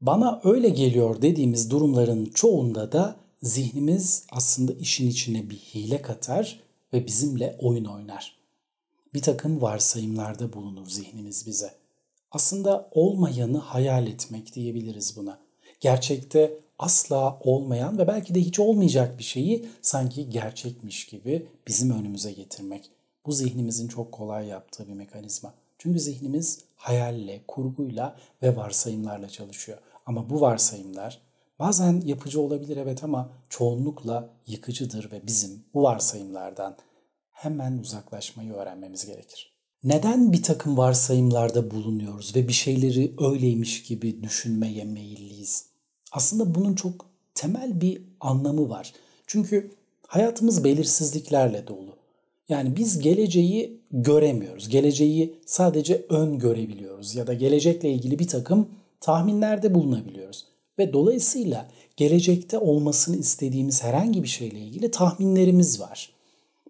Bana öyle geliyor dediğimiz durumların çoğunda da zihnimiz aslında işin içine bir hile katar ve bizimle oyun oynar. Bir takım varsayımlarda bulunur zihnimiz bize. Aslında olmayanı hayal etmek diyebiliriz buna. Gerçekte asla olmayan ve belki de hiç olmayacak bir şeyi sanki gerçekmiş gibi bizim önümüze getirmek. Bu zihnimizin çok kolay yaptığı bir mekanizma. Çünkü zihnimiz hayalle, kurguyla ve varsayımlarla çalışıyor. Ama bu varsayımlar bazen yapıcı olabilir evet ama çoğunlukla yıkıcıdır ve bizim bu varsayımlardan hemen uzaklaşmayı öğrenmemiz gerekir. Neden bir takım varsayımlarda bulunuyoruz ve bir şeyleri öyleymiş gibi düşünmeye meyilliyiz? Aslında bunun çok temel bir anlamı var. Çünkü hayatımız belirsizliklerle dolu. Yani biz geleceği göremiyoruz. Geleceği sadece ön görebiliyoruz ya da gelecekle ilgili bir takım tahminlerde bulunabiliyoruz. Ve dolayısıyla gelecekte olmasını istediğimiz herhangi bir şeyle ilgili tahminlerimiz var.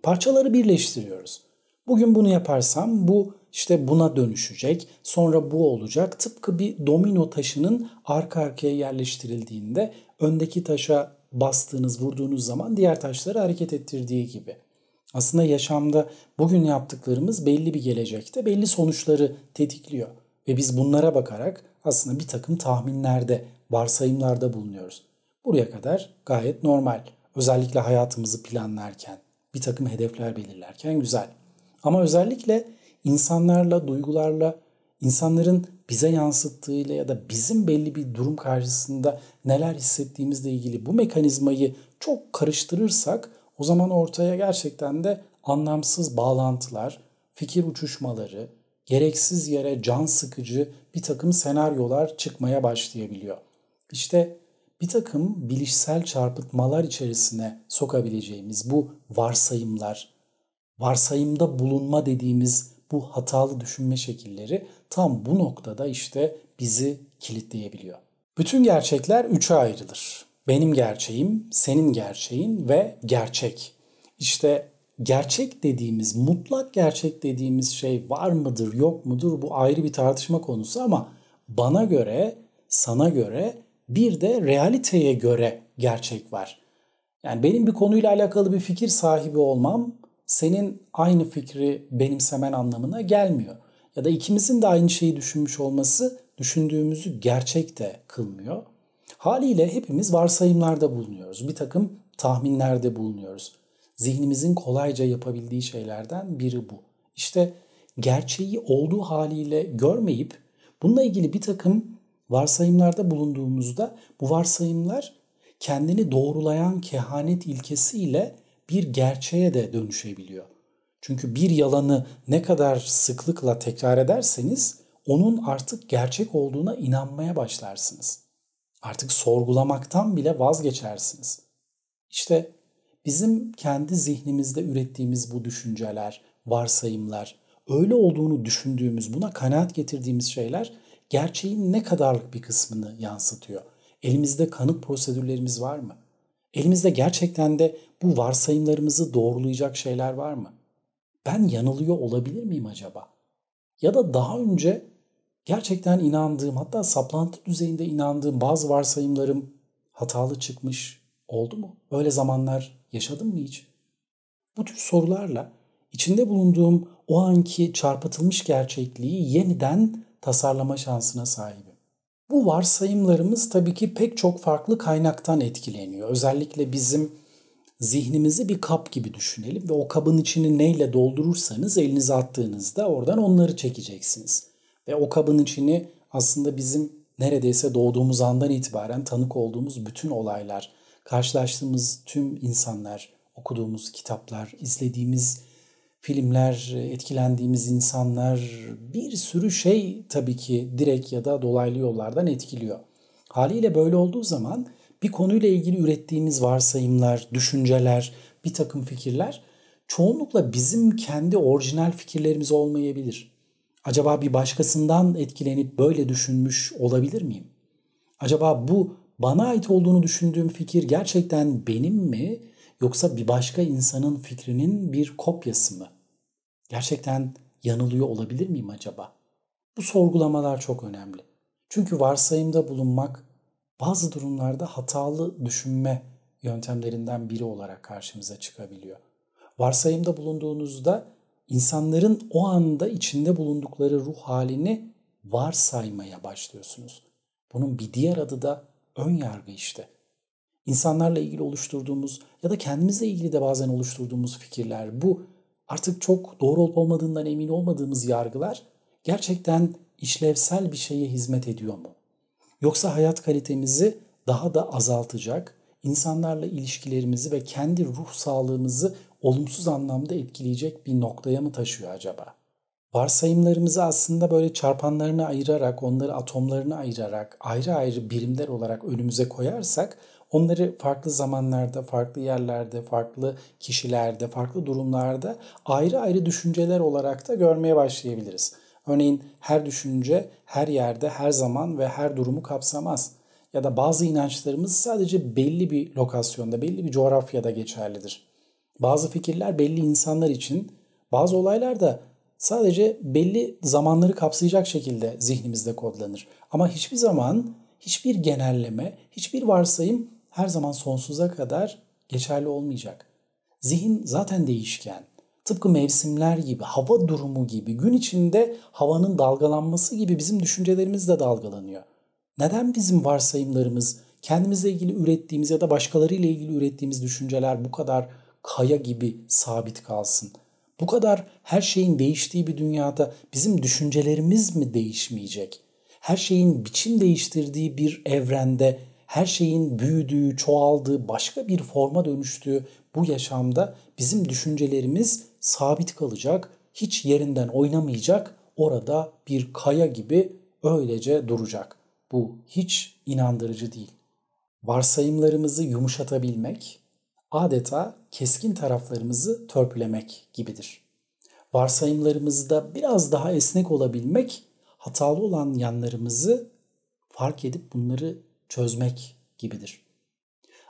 Parçaları birleştiriyoruz. Bugün bunu yaparsam bu işte buna dönüşecek, sonra bu olacak. Tıpkı bir domino taşının arka arkaya yerleştirildiğinde öndeki taşa bastığınız, vurduğunuz zaman diğer taşları hareket ettirdiği gibi. Aslında yaşamda bugün yaptıklarımız belli bir gelecekte belli sonuçları tetikliyor. Ve biz bunlara bakarak aslında bir takım tahminlerde, varsayımlarda bulunuyoruz. Buraya kadar gayet normal. Özellikle hayatımızı planlarken, bir takım hedefler belirlerken güzel. Ama özellikle insanlarla, duygularla, insanların bize yansıttığıyla ya da bizim belli bir durum karşısında neler hissettiğimizle ilgili bu mekanizmayı çok karıştırırsak o zaman ortaya gerçekten de anlamsız bağlantılar, fikir uçuşmaları, gereksiz yere can sıkıcı bir takım senaryolar çıkmaya başlayabiliyor. İşte bir takım bilişsel çarpıtmalar içerisine sokabileceğimiz bu varsayımlar, varsayımda bulunma dediğimiz bu hatalı düşünme şekilleri tam bu noktada işte bizi kilitleyebiliyor. Bütün gerçekler üçe ayrılır. Benim gerçeğim, senin gerçeğin ve gerçek. İşte gerçek dediğimiz, mutlak gerçek dediğimiz şey var mıdır, yok mudur bu ayrı bir tartışma konusu ama bana göre, sana göre bir de realiteye göre gerçek var. Yani benim bir konuyla alakalı bir fikir sahibi olmam senin aynı fikri benimsemen anlamına gelmiyor. Ya da ikimizin de aynı şeyi düşünmüş olması düşündüğümüzü gerçek de kılmıyor. Haliyle hepimiz varsayımlarda bulunuyoruz. Bir takım tahminlerde bulunuyoruz. Zihnimizin kolayca yapabildiği şeylerden biri bu. İşte gerçeği olduğu haliyle görmeyip bununla ilgili bir takım varsayımlarda bulunduğumuzda bu varsayımlar kendini doğrulayan kehanet ilkesiyle bir gerçeğe de dönüşebiliyor. Çünkü bir yalanı ne kadar sıklıkla tekrar ederseniz onun artık gerçek olduğuna inanmaya başlarsınız. Artık sorgulamaktan bile vazgeçersiniz. İşte bizim kendi zihnimizde ürettiğimiz bu düşünceler, varsayımlar, öyle olduğunu düşündüğümüz, buna kanaat getirdiğimiz şeyler gerçeğin ne kadarlık bir kısmını yansıtıyor. Elimizde kanıt prosedürlerimiz var mı? Elimizde gerçekten de bu varsayımlarımızı doğrulayacak şeyler var mı? Ben yanılıyor olabilir miyim acaba? Ya da daha önce gerçekten inandığım hatta saplantı düzeyinde inandığım bazı varsayımlarım hatalı çıkmış oldu mu? Öyle zamanlar yaşadım mı hiç? Bu tür sorularla içinde bulunduğum o anki çarpıtılmış gerçekliği yeniden tasarlama şansına sahibim. Bu varsayımlarımız tabii ki pek çok farklı kaynaktan etkileniyor. Özellikle bizim zihnimizi bir kap gibi düşünelim ve o kabın içini neyle doldurursanız elinize attığınızda oradan onları çekeceksiniz. Ve o kabın içini aslında bizim neredeyse doğduğumuz andan itibaren tanık olduğumuz bütün olaylar, karşılaştığımız tüm insanlar, okuduğumuz kitaplar, izlediğimiz filmler, etkilendiğimiz insanlar bir sürü şey tabii ki direkt ya da dolaylı yollardan etkiliyor. Haliyle böyle olduğu zaman bir konuyla ilgili ürettiğimiz varsayımlar, düşünceler, bir takım fikirler çoğunlukla bizim kendi orijinal fikirlerimiz olmayabilir. Acaba bir başkasından etkilenip böyle düşünmüş olabilir miyim? Acaba bu bana ait olduğunu düşündüğüm fikir gerçekten benim mi yoksa bir başka insanın fikrinin bir kopyası mı? Gerçekten yanılıyor olabilir miyim acaba? Bu sorgulamalar çok önemli. Çünkü varsayımda bulunmak bazı durumlarda hatalı düşünme yöntemlerinden biri olarak karşımıza çıkabiliyor. Varsayımda bulunduğunuzda insanların o anda içinde bulundukları ruh halini varsaymaya başlıyorsunuz. Bunun bir diğer adı da ön yargı işte. İnsanlarla ilgili oluşturduğumuz ya da kendimizle ilgili de bazen oluşturduğumuz fikirler bu artık çok doğru olup olmadığından emin olmadığımız yargılar gerçekten işlevsel bir şeye hizmet ediyor mu? Yoksa hayat kalitemizi daha da azaltacak, insanlarla ilişkilerimizi ve kendi ruh sağlığımızı olumsuz anlamda etkileyecek bir noktaya mı taşıyor acaba? Varsayımlarımızı aslında böyle çarpanlarını ayırarak, onları atomlarını ayırarak, ayrı ayrı birimler olarak önümüze koyarsak onları farklı zamanlarda, farklı yerlerde, farklı kişilerde, farklı durumlarda ayrı ayrı düşünceler olarak da görmeye başlayabiliriz. Örneğin her düşünce her yerde, her zaman ve her durumu kapsamaz. Ya da bazı inançlarımız sadece belli bir lokasyonda, belli bir coğrafyada geçerlidir. Bazı fikirler belli insanlar için, bazı olaylar da sadece belli zamanları kapsayacak şekilde zihnimizde kodlanır. Ama hiçbir zaman hiçbir genelleme, hiçbir varsayım her zaman sonsuza kadar geçerli olmayacak. Zihin zaten değişken. Tıpkı mevsimler gibi, hava durumu gibi, gün içinde havanın dalgalanması gibi bizim düşüncelerimiz de dalgalanıyor. Neden bizim varsayımlarımız, kendimizle ilgili ürettiğimiz ya da başkalarıyla ilgili ürettiğimiz düşünceler bu kadar kaya gibi sabit kalsın? Bu kadar her şeyin değiştiği bir dünyada bizim düşüncelerimiz mi değişmeyecek? Her şeyin biçim değiştirdiği bir evrende, her şeyin büyüdüğü, çoğaldığı, başka bir forma dönüştüğü bu yaşamda bizim düşüncelerimiz sabit kalacak, hiç yerinden oynamayacak, orada bir kaya gibi öylece duracak. Bu hiç inandırıcı değil. Varsayımlarımızı yumuşatabilmek adeta keskin taraflarımızı törpülemek gibidir. Varsayımlarımızda biraz daha esnek olabilmek, hatalı olan yanlarımızı fark edip bunları çözmek gibidir.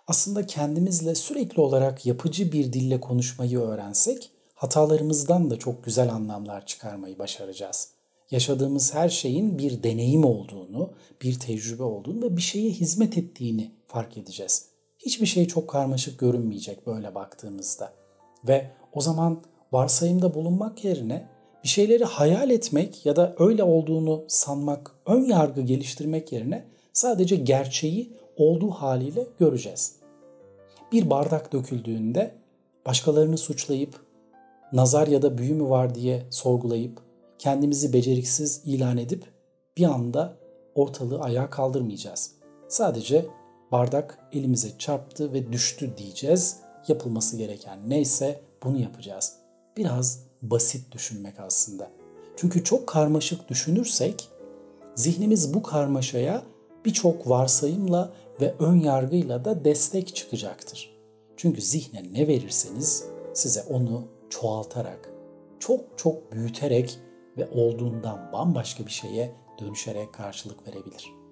Aslında kendimizle sürekli olarak yapıcı bir dille konuşmayı öğrensek, hatalarımızdan da çok güzel anlamlar çıkarmayı başaracağız. Yaşadığımız her şeyin bir deneyim olduğunu, bir tecrübe olduğunu ve bir şeye hizmet ettiğini fark edeceğiz. Hiçbir şey çok karmaşık görünmeyecek böyle baktığımızda. Ve o zaman varsayımda bulunmak yerine bir şeyleri hayal etmek ya da öyle olduğunu sanmak, ön yargı geliştirmek yerine sadece gerçeği olduğu haliyle göreceğiz. Bir bardak döküldüğünde başkalarını suçlayıp nazar ya da büyü mü var diye sorgulayıp kendimizi beceriksiz ilan edip bir anda ortalığı ayağa kaldırmayacağız. Sadece bardak elimize çarptı ve düştü diyeceğiz. Yapılması gereken neyse bunu yapacağız. Biraz basit düşünmek aslında. Çünkü çok karmaşık düşünürsek zihnimiz bu karmaşaya birçok varsayımla ve ön yargıyla da destek çıkacaktır. Çünkü zihne ne verirseniz size onu çoğaltarak, çok çok büyüterek ve olduğundan bambaşka bir şeye dönüşerek karşılık verebilir.''